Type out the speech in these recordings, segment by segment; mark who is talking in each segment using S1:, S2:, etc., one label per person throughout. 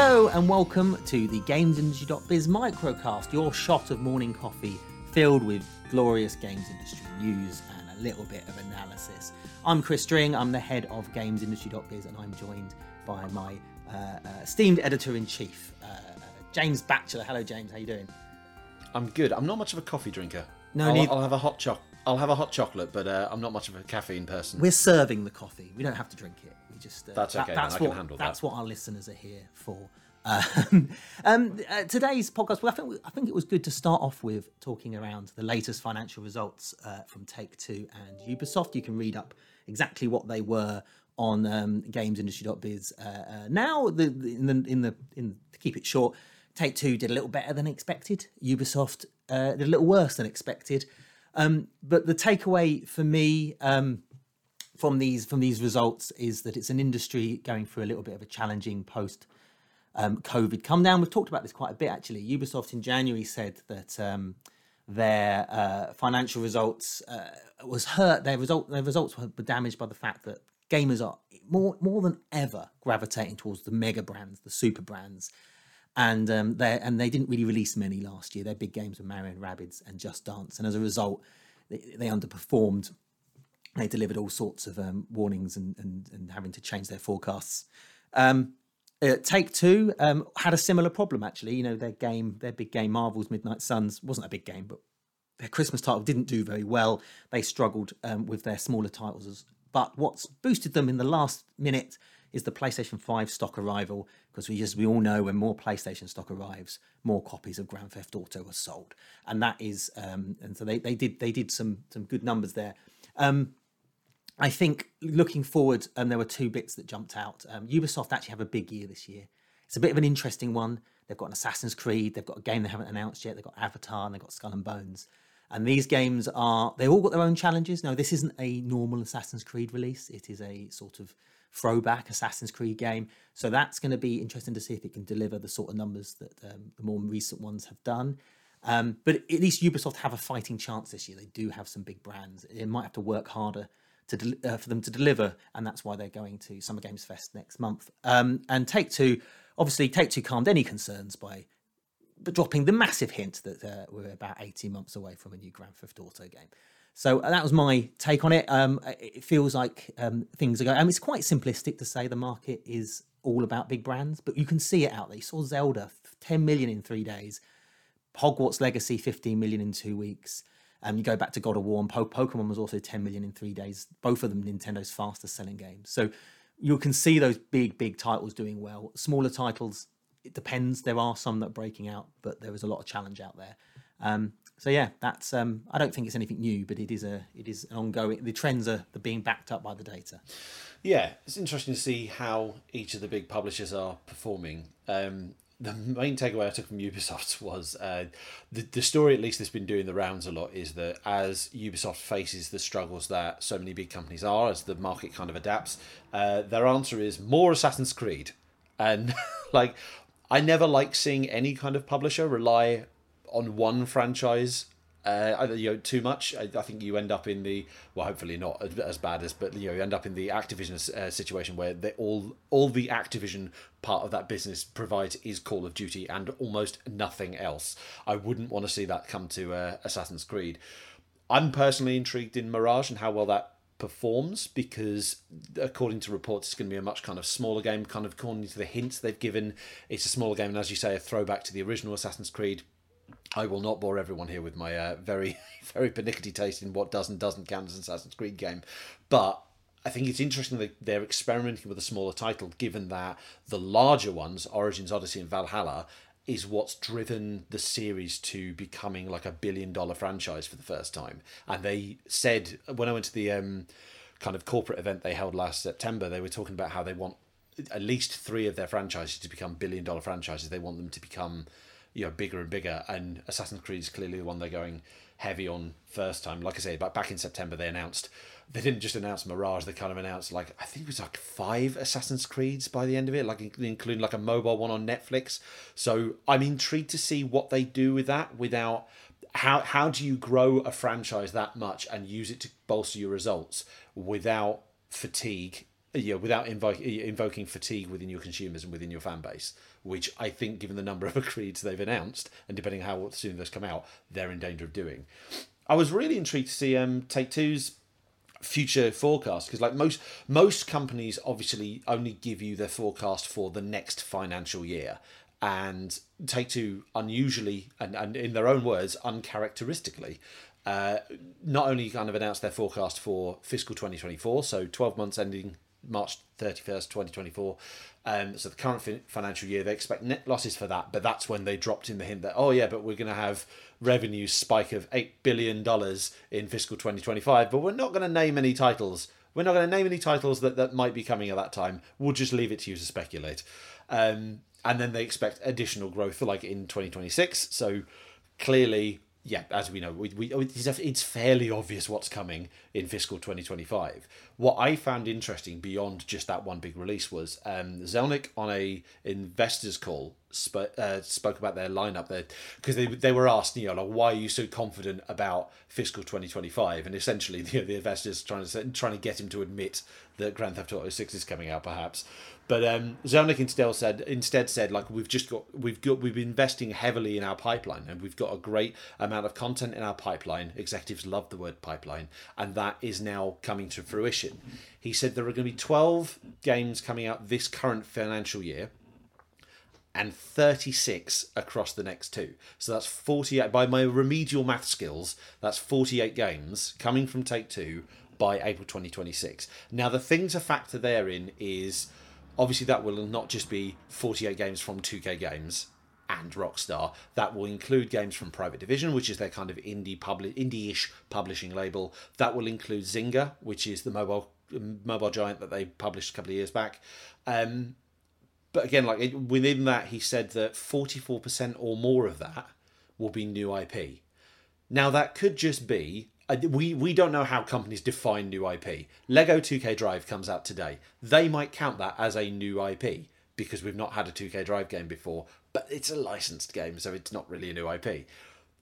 S1: Hello and welcome to the GamesIndustry.biz microcast, your shot of morning coffee filled with glorious games industry news and a little bit of analysis. I'm Chris Dring, I'm the head of GamesIndustry.biz, and I'm joined by my uh, uh, esteemed editor in chief, uh, James Batchelor. Hello, James. How are you doing?
S2: I'm good. I'm not much of a coffee drinker.
S1: No,
S2: I'll,
S1: neither-
S2: I'll have a hot choc. I'll have a hot chocolate, but uh, I'm not much of a caffeine person.
S1: We're serving the coffee. We don't have to drink it. We just uh,
S2: That's okay, then.
S1: that's
S2: I can
S1: what
S2: handle that.
S1: that's what our listeners are here for. Um, um, uh, today's podcast. Well, I think I think it was good to start off with talking around the latest financial results uh, from Take Two and Ubisoft. You can read up exactly what they were on um, GamesIndustry.biz. Uh, uh, now, the, in the in the in to keep it short, Take Two did a little better than expected. Ubisoft uh, did a little worse than expected. Um, but the takeaway for me um, from these from these results is that it's an industry going through a little bit of a challenging post um, COVID come down. We've talked about this quite a bit actually. Ubisoft in January said that um, their uh, financial results uh, was hurt. Their result their results were were damaged by the fact that gamers are more more than ever gravitating towards the mega brands, the super brands, and um, they and they didn't really release many last year. Their big games were Mario and Rabbids and Just Dance, and as a result, they, they underperformed. They delivered all sorts of um, warnings and, and and having to change their forecasts. Um, uh, Take Two um, had a similar problem actually. You know, their game, their big game, Marvel's Midnight Suns, wasn't a big game, but their Christmas title didn't do very well. They struggled um, with their smaller titles. But what's boosted them in the last minute is the PlayStation 5 stock arrival, because we, as we all know, when more PlayStation stock arrives, more copies of Grand Theft Auto are sold, and that is, um, and so they, they did they did some some good numbers there. Um, I think looking forward, um, there were two bits that jumped out. Um, Ubisoft actually have a big year this year. It's a bit of an interesting one. They've got an Assassin's Creed, they've got a game they haven't announced yet, they've got Avatar, and they've got Skull and Bones. And these games are, they've all got their own challenges. No, this isn't a normal Assassin's Creed release, it is a sort of throwback Assassin's Creed game. So that's going to be interesting to see if it can deliver the sort of numbers that um, the more recent ones have done. Um, but at least Ubisoft have a fighting chance this year. They do have some big brands. They might have to work harder to del- uh, for them to deliver, and that's why they're going to Summer Games Fest next month. Um, and Take Two, obviously, Take Two calmed any concerns by dropping the massive hint that uh, we're about 18 months away from a new Grand Theft Auto game. So uh, that was my take on it. Um, it feels like um, things are going. I mean, it's quite simplistic to say the market is all about big brands, but you can see it out there. You saw Zelda, 10 million in three days. Hogwarts Legacy, 15 million in two weeks. Um, you go back to God of War and po- Pokemon was also 10 million in three days. Both of them Nintendo's fastest selling games. So you can see those big, big titles doing well. Smaller titles, it depends. There are some that are breaking out, but there is a lot of challenge out there. Um, so yeah, that's. Um, I don't think it's anything new, but it is a. It is an ongoing. The trends are being backed up by the data.
S2: Yeah, it's interesting to see how each of the big publishers are performing. Um, the main takeaway I took from Ubisoft was uh, the the story, at least that's been doing the rounds a lot, is that as Ubisoft faces the struggles that so many big companies are, as the market kind of adapts, uh, their answer is more Assassin's Creed, and like I never like seeing any kind of publisher rely on one franchise uh, you know too much. I, I think you end up in the well, hopefully not as- bad as, but you know you end up in the Activision uh, situation where they all all the Activision part of that business provides is Call of Duty and almost nothing else. I wouldn't want to see that come to uh, Assassin's Creed. I'm personally intrigued in Mirage and how well that performs because according to reports it's going to be a much kind of smaller game kind of according to the hints they've given it's a smaller game and as you say a throwback to the original assassin's creed I will not bore everyone here with my uh, very, very pernickety taste in what does and doesn't count as an Assassin's Creed game. But I think it's interesting that they're experimenting with a smaller title, given that the larger ones, Origins, Odyssey, and Valhalla, is what's driven the series to becoming like a billion dollar franchise for the first time. And they said, when I went to the um, kind of corporate event they held last September, they were talking about how they want at least three of their franchises to become billion dollar franchises. They want them to become you know bigger and bigger and assassin's creed is clearly the one they're going heavy on first time. Like i say but back in september they announced they didn't just announce mirage they kind of announced like i think it was like five assassin's creeds by the end of it like including like a mobile one on netflix. So i'm intrigued to see what they do with that without how how do you grow a franchise that much and use it to bolster your results without fatigue yeah, without invo- invoking fatigue within your consumers and within your fan base, which I think, given the number of creeds they've announced, and depending how soon those come out, they're in danger of doing. I was really intrigued to see um, Take Two's future forecast because like most most companies obviously only give you their forecast for the next financial year and take two unusually and, and in their own words uncharacteristically uh, not only kind of announced their forecast for fiscal 2024 so 12 months ending march 31st 2024 um, so the current financial year they expect net losses for that but that's when they dropped in the hint that oh yeah but we're going to have revenue spike of $8 billion in fiscal 2025, but we're not going to name any titles. We're not going to name any titles that, that might be coming at that time. We'll just leave it to you to speculate. Um, and then they expect additional growth like in 2026. So clearly, yeah, as we know, we, we, it's fairly obvious what's coming in fiscal 2025. What I found interesting beyond just that one big release was um, Zelnick on a investors call sp- uh, spoke about their lineup there because they they were asked, you know, like why are you so confident about fiscal 2025? And essentially, the, the investors trying to trying to get him to admit that Grand Theft Auto 6 is coming out, perhaps. But um, Zelnick instead said instead said like we've just got we've got we've been investing heavily in our pipeline and we've got a great amount of content in our pipeline. Executives love the word pipeline, and that is now coming to fruition. He said there are going to be 12 games coming out this current financial year and 36 across the next two. So that's 48 by my remedial math skills, that's 48 games coming from Take 2 by April 2026. Now the thing to factor therein is obviously that will not just be 48 games from 2K Games and Rockstar. That will include games from Private Division, which is their kind of indie indie-ish publishing label. That will include Zynga, which is the mobile mobile giant that they published a couple of years back. Um, but again, like it, within that, he said that 44% or more of that will be new IP. Now, that could just be uh, we we don't know how companies define new IP. Lego 2K Drive comes out today. They might count that as a new IP because we've not had a 2K Drive game before, but it's a licensed game, so it's not really a new IP.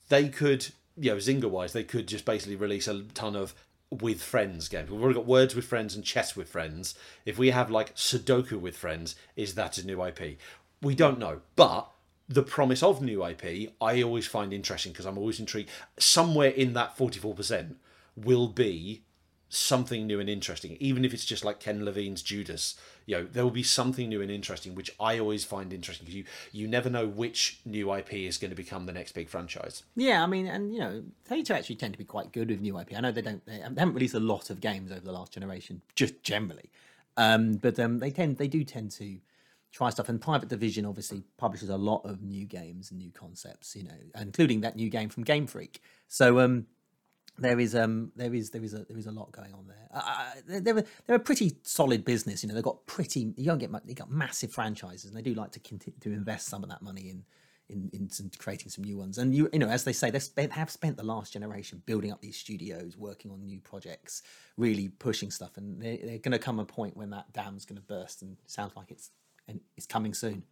S2: They could, you know, Zynga wise, they could just basically release a ton of with friends games. We've already got words with friends and chess with friends. If we have like Sudoku with friends, is that a new IP? We don't know, but the promise of new IP, I always find interesting because I'm always intrigued. Somewhere in that 44% will be something new and interesting, even if it's just like Ken Levine's Judas. You know, there will be something new and interesting, which I always find interesting because you you never know which new IP is going to become the next big franchise.
S1: Yeah, I mean, and you know, they actually tend to be quite good with new IP. I know they don't they haven't released a lot of games over the last generation, just generally, um, but um, they tend they do tend to try stuff. And Private Division obviously publishes a lot of new games and new concepts, you know, including that new game from Game Freak. So um, there is um there is there is a there is a lot going on there. They're they're a pretty solid business. You know, they've got pretty you don't get much, they got massive franchises, and they do like to continue to invest some of that money in in in creating some new ones. And you you know, as they say, they have spent the last generation building up these studios, working on new projects, really pushing stuff, and they're, they're going to come a point when that dam's going to burst, and sounds like it's and it's coming soon.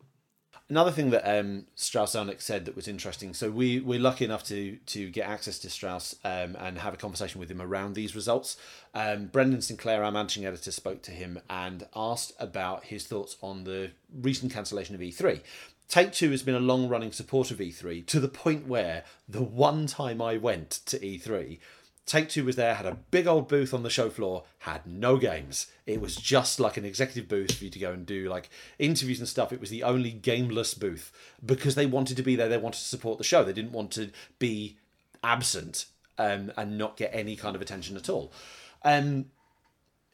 S2: Another thing that um, Strauss Zelnick said that was interesting. So we we're lucky enough to to get access to Strauss um, and have a conversation with him around these results. Um, Brendan Sinclair, our managing editor, spoke to him and asked about his thoughts on the recent cancellation of E3. Take Two has been a long running supporter of E3 to the point where the one time I went to E3, Take Two was there, had a big old booth on the show floor, had no games. It was just like an executive booth for you to go and do like interviews and stuff. It was the only gameless booth because they wanted to be there. They wanted to support the show. They didn't want to be absent um, and not get any kind of attention at all. Um,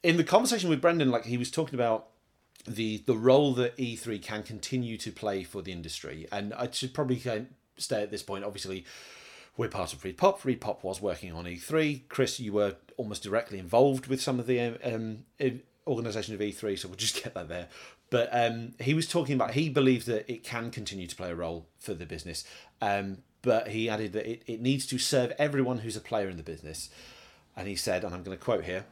S2: in the conversation with Brendan, like he was talking about the the role that E3 can continue to play for the industry, and I should probably stay at this point. Obviously, we're part of ReedPop. ReedPop was working on E3. Chris, you were almost directly involved with some of the um, organisation of E3, so we'll just get that there. But um, he was talking about he believes that it can continue to play a role for the business, um, but he added that it, it needs to serve everyone who's a player in the business. And he said, and I'm going to quote here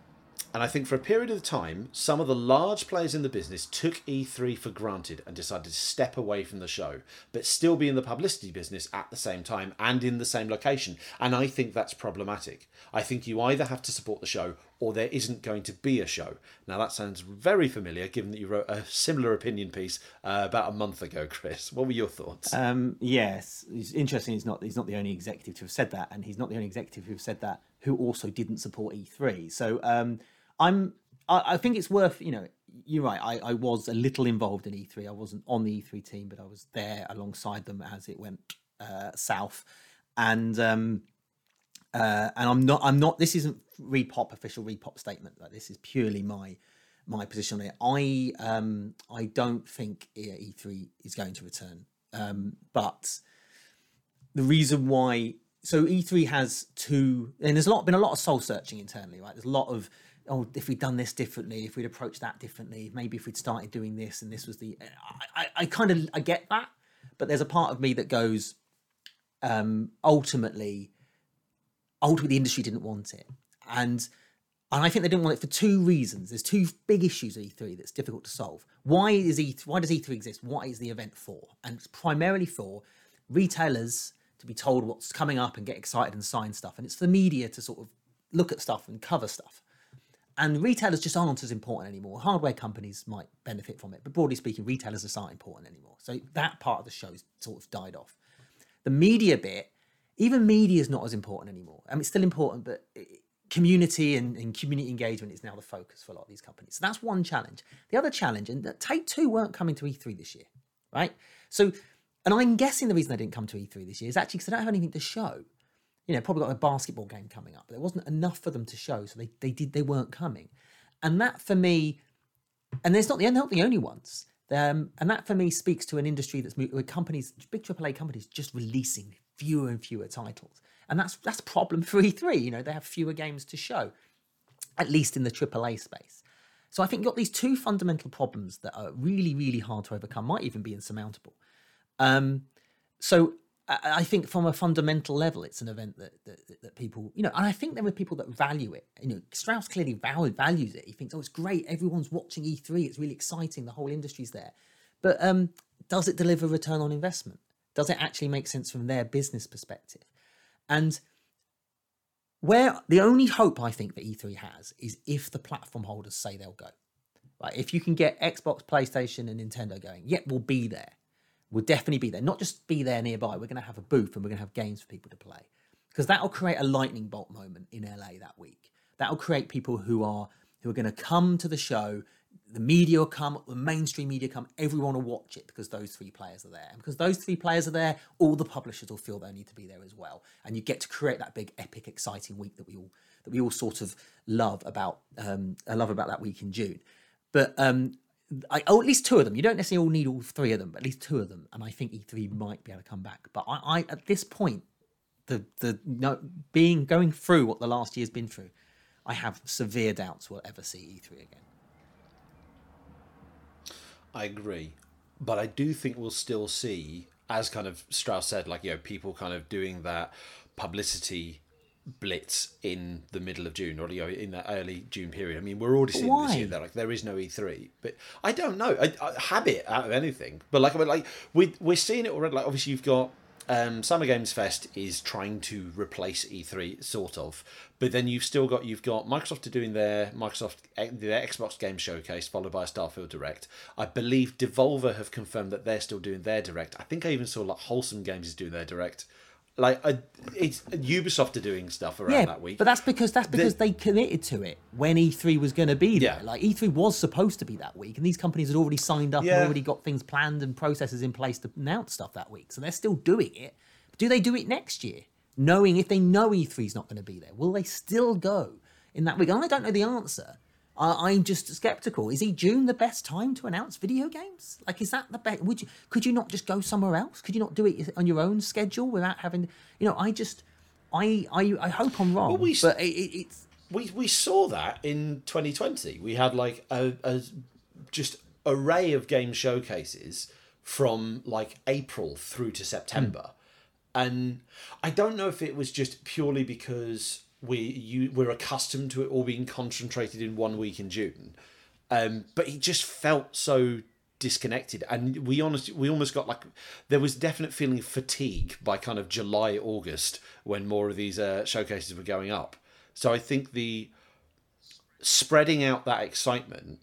S2: And I think for a period of time, some of the large players in the business took E3 for granted and decided to step away from the show, but still be in the publicity business at the same time and in the same location. And I think that's problematic. I think you either have to support the show or there isn't going to be a show. Now, that sounds very familiar given that you wrote a similar opinion piece uh, about a month ago, Chris. What were your thoughts?
S1: Um, yes, it's interesting. He's not, he's not the only executive to have said that, and he's not the only executive who said that who also didn't support E3. So, um, I'm I, I think it's worth you know you're right. I, I was a little involved in E3. I wasn't on the E3 team, but I was there alongside them as it went uh, south. And um, uh, and I'm not. I'm not. This isn't ReedPop official ReedPop statement. Like this is purely my my position on it. I um, I don't think E3 is going to return. Um, but the reason why so E3 has two, and there's a lot been a lot of soul searching internally, right? There's a lot of oh, if we'd done this differently, if we'd approached that differently, maybe if we'd started doing this and this was the, I, I, I kind of, I get that, but there's a part of me that goes, um, ultimately, ultimately the industry didn't want it. And, and I think they didn't want it for two reasons. There's two big issues at E3 that's difficult to solve. Why is E3, why does E3 exist? What is the event for? And it's primarily for retailers to be told what's coming up and get excited and sign stuff. And it's for the media to sort of look at stuff and cover stuff and retailers just aren't as important anymore. Hardware companies might benefit from it, but broadly speaking, retailers just aren't important anymore. So that part of the show's sort of died off. The media bit, even media is not as important anymore. I mean, it's still important, but community and, and, community engagement is now the focus for a lot of these companies. So that's one challenge. The other challenge, and Take Two weren't coming to E3 this year, right? So, and I'm guessing the reason they didn't come to E3 this year is actually because they don't have anything to show you know, probably got a basketball game coming up, but there wasn't enough for them to show, so they they did they weren't coming, and that for me, and there's not the not the only ones. Um, and that for me speaks to an industry that's with companies, big AAA companies, just releasing fewer and fewer titles, and that's that's problem for E3. You know, they have fewer games to show, at least in the AAA space. So I think you've got these two fundamental problems that are really, really hard to overcome, might even be insurmountable. Um, so I think from a fundamental level, it's an event that, that, that people, you know, and I think there are people that value it. You know, Strauss clearly values it. He thinks, oh, it's great. Everyone's watching E3. It's really exciting. The whole industry's there. But um, does it deliver return on investment? Does it actually make sense from their business perspective? And where the only hope I think that E3 has is if the platform holders say they'll go. Right? If you can get Xbox, PlayStation, and Nintendo going, yet we'll be there will definitely be there. Not just be there nearby. We're going to have a booth and we're going to have games for people to play because that'll create a lightning bolt moment in LA that week. That'll create people who are who are going to come to the show. The media will come, the mainstream media come. Everyone will watch it because those three players are there, and because those three players are there, all the publishers will feel they need to be there as well. And you get to create that big, epic, exciting week that we all that we all sort of love about. Um, I love about that week in June. But um, I, oh, at least two of them. You don't necessarily all need all three of them, but at least two of them. And I think E3 might be able to come back. But I, I at this point, the the no, being going through what the last year's been through, I have severe doubts we'll ever see E3 again.
S2: I agree, but I do think we'll still see, as kind of Strauss said, like you know, people kind of doing that publicity blitz in the middle of June or you know in that early June period. I mean, we're already seeing Why? this year that like there is no E3, but I don't know. I, I habit out of anything, but like I mean, like we we're seeing it already. Like obviously you've got um, Summer Games Fest is trying to replace E3, sort of, but then you've still got you've got Microsoft are doing their Microsoft their Xbox Game Showcase, followed by a Starfield Direct. I believe Devolver have confirmed that they're still doing their Direct. I think I even saw like Wholesome Games is doing their Direct like a, it's uh, Ubisoft are doing stuff around
S1: yeah,
S2: that week.
S1: But that's because that's because the, they committed to it when E3 was going to be there. Yeah. Like E3 was supposed to be that week, and these companies had already signed up yeah. and already got things planned and processes in place to announce stuff that week. So they're still doing it. Do they do it next year? Knowing if they know E3 is not going to be there, will they still go in that week? And I don't know the answer. I, am just skeptical. Is he June the best time to announce video games? Like, is that the best? Would you? Could you not just go somewhere else? Could you not do it on your own schedule without having? You know, I just, I, I, I hope I'm wrong. Well, we, but it, it, it's
S2: we we saw that in 2020. We had like a, a just array of game showcases from like April through to September. Mm. And I don't know if it was just purely because we you we're accustomed to it all being concentrated in one week in June. Um, but it just felt so disconnected. And we honestly we almost got like there was definite feeling of fatigue by kind of July August when more of these uh, showcases were going up. So I think the spreading out that excitement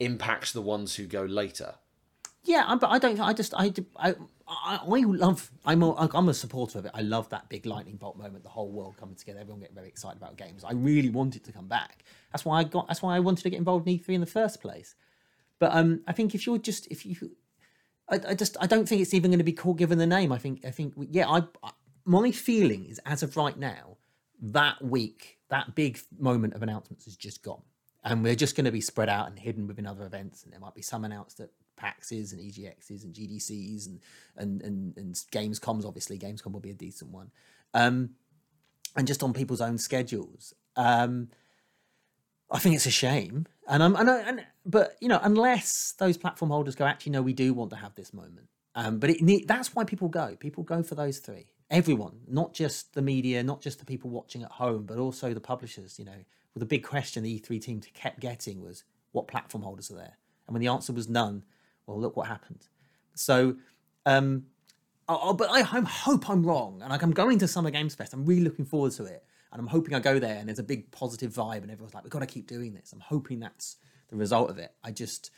S2: impacts the ones who go later
S1: Yeah, but I don't. I just. I. I. I, love. I'm. A, I'm a supporter of it. I love that big lightning bolt moment. The whole world coming together. Everyone getting very excited about games. I really wanted to come back. That's why I got. That's why I wanted to get involved in E3 in the first place. But um, I think if you're just if you, I, I just I don't think it's even going to be called given the name. I think I think yeah. I, I my feeling is as of right now, that week, that big moment of announcements is just gone, and we're just going to be spread out and hidden within other events. And there might be some announced at PAXs and EGXs and GDCs and and and, and Gamescoms. Obviously, Gamescom will be a decent one, um, and just on people's own schedules. Um, I think it's a shame, and I'm and, I, and but you know unless those platform holders go, actually, no, we do want to have this moment. Um, but it that's why people go. People go for those three. Everyone, not just the media, not just the people watching at home, but also the publishers. You know, well, the big question the E3 team kept getting was, what platform holders are there? And when the answer was none, well, look what happened. So, um, oh, but I, I hope I'm wrong, and like I'm going to Summer Games Fest. I'm really looking forward to it, and I'm hoping I go there and there's a big positive vibe, and everyone's like, "We've got to keep doing this." I'm hoping that's the result of it. I just,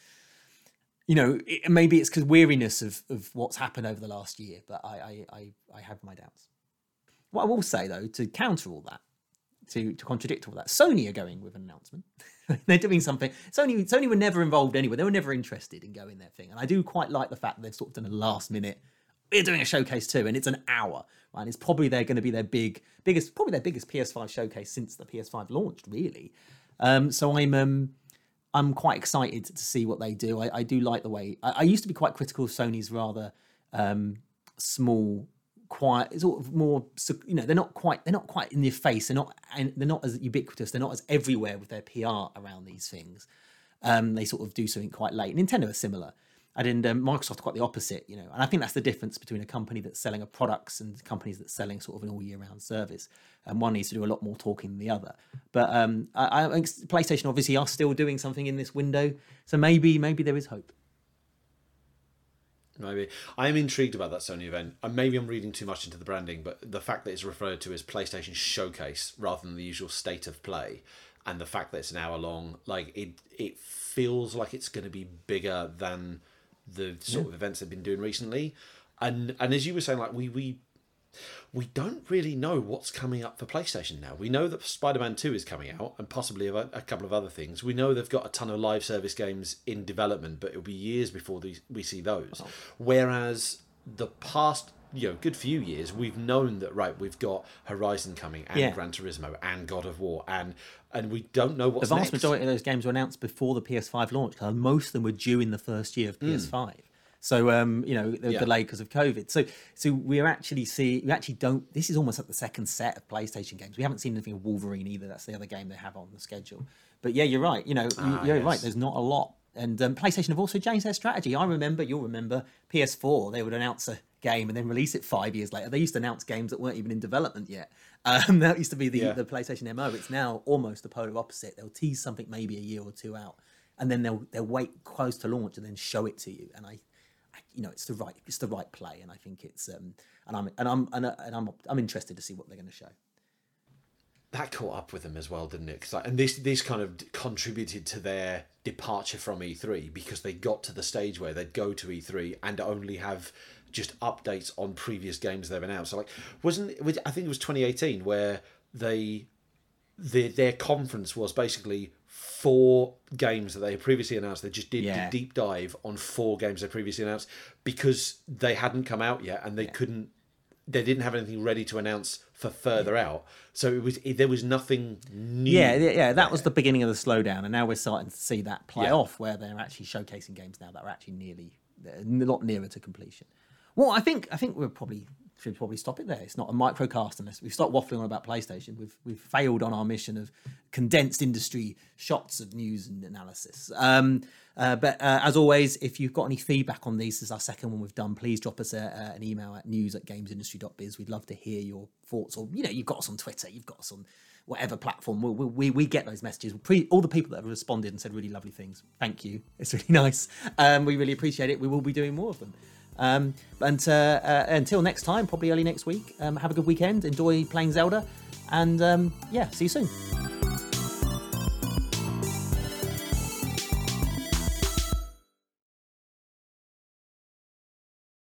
S1: you know, it, maybe it's because weariness of of what's happened over the last year, but I I I, I have my doubts. What I will say though, to counter all that, to to contradict all that, Sony are going with an announcement. They're doing something. Sony Sony were never involved anyway. They were never interested in going their thing, and I do quite like the fact that they've sort of done a last minute. We're doing a showcase too, and it's an hour. Right, and it's probably they're going to be their big, biggest, probably their biggest PS5 showcase since the PS5 launched, really. Um, so I'm um, I'm quite excited to see what they do. I, I do like the way I, I, used to be quite critical of Sony's rather um, small, quiet, sort of more. You know, they're not quite they're not quite in your face. They're not and they're not as ubiquitous. They're not as everywhere with their PR around these things. Um, they sort of do something quite late. Nintendo are similar. And um, Microsoft quite the opposite, you know. And I think that's the difference between a company that's selling a products and companies that's selling sort of an all year round service. And one needs to do a lot more talking than the other. But um, I, I think PlayStation obviously are still doing something in this window, so maybe maybe there is hope.
S2: Maybe I am intrigued about that Sony event. And maybe I'm reading too much into the branding, but the fact that it's referred to as PlayStation Showcase rather than the usual state of play, and the fact that it's an hour long, like it, it feels like it's going to be bigger than the sort yeah. of events they've been doing recently. And and as you were saying, like we we we don't really know what's coming up for PlayStation now. We know that Spider Man 2 is coming out and possibly a, a, couple of other things. We know they've got a ton of live service games in development, but it'll be years before these, we see those. Oh. Whereas the past you know good few years we've known that right we've got horizon coming and yeah. gran turismo and god of war and and we don't know what's
S1: the vast
S2: next.
S1: majority of those games were announced before the ps5 launch most of them were due in the first year of ps5 mm. So um you know they were yeah. delayed because of covid so so we're actually see we actually don't this is almost like the second set of playstation games we haven't seen anything of wolverine either that's the other game they have on the schedule but yeah you're right you know ah, you're yes. right there's not a lot and um, PlayStation have also changed their strategy. I remember, you'll remember, PS4, they would announce a game and then release it five years later. They used to announce games that weren't even in development yet. Um, that used to be the, yeah. the PlayStation MO. It's now almost the polar opposite. They'll tease something maybe a year or two out, and then they'll they'll wait close to launch and then show it to you. And I you know, it's the right it's the right play, and I think it's um, and I'm and I'm and, and I'm I'm interested to see what they're going to show
S2: that caught up with them as well, didn't it? Cause like, and this this kind of contributed to their departure from E3 because they got to the stage where they'd go to E3 and only have just updates on previous games they've announced. So like, wasn't I think it was 2018 where they the, their conference was basically four games that they previously announced. They just did yeah. a deep dive on four games they previously announced because they hadn't come out yet and they yeah. couldn't they didn't have anything ready to announce for further yeah. out. So it was it, there was nothing new.
S1: Yeah, yeah, that was the beginning of the slowdown, and now we're starting to see that play off, where they're actually showcasing games now that are actually nearly a lot nearer to completion. Well, I think I think we're probably should probably stop it there. It's not a microcast unless we start waffling on about PlayStation. We've we've failed on our mission of condensed industry shots of news and analysis. Um, uh, but uh, as always, if you've got any feedback on these, this is our second one we've done. Please drop us a, uh, an email at news at gamesindustry.biz. We'd love to hear your thoughts. Or you know, you've got us on Twitter, you've got us on whatever platform. We, we, we get those messages. Pre, all the people that have responded and said really lovely things. Thank you. It's really nice. Um, we really appreciate it. We will be doing more of them. Um, and uh, uh, until next time, probably early next week, um, have a good weekend. Enjoy playing Zelda. And um, yeah, see you soon.